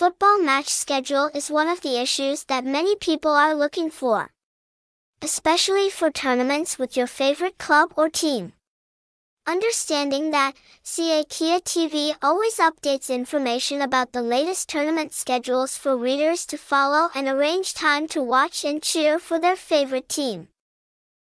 football match schedule is one of the issues that many people are looking for. Especially for tournaments with your favorite club or team. Understanding that, Cà Khịa TV always updates information about the latest tournament schedules for readers to follow and arrange time to watch and cheer for their favorite team.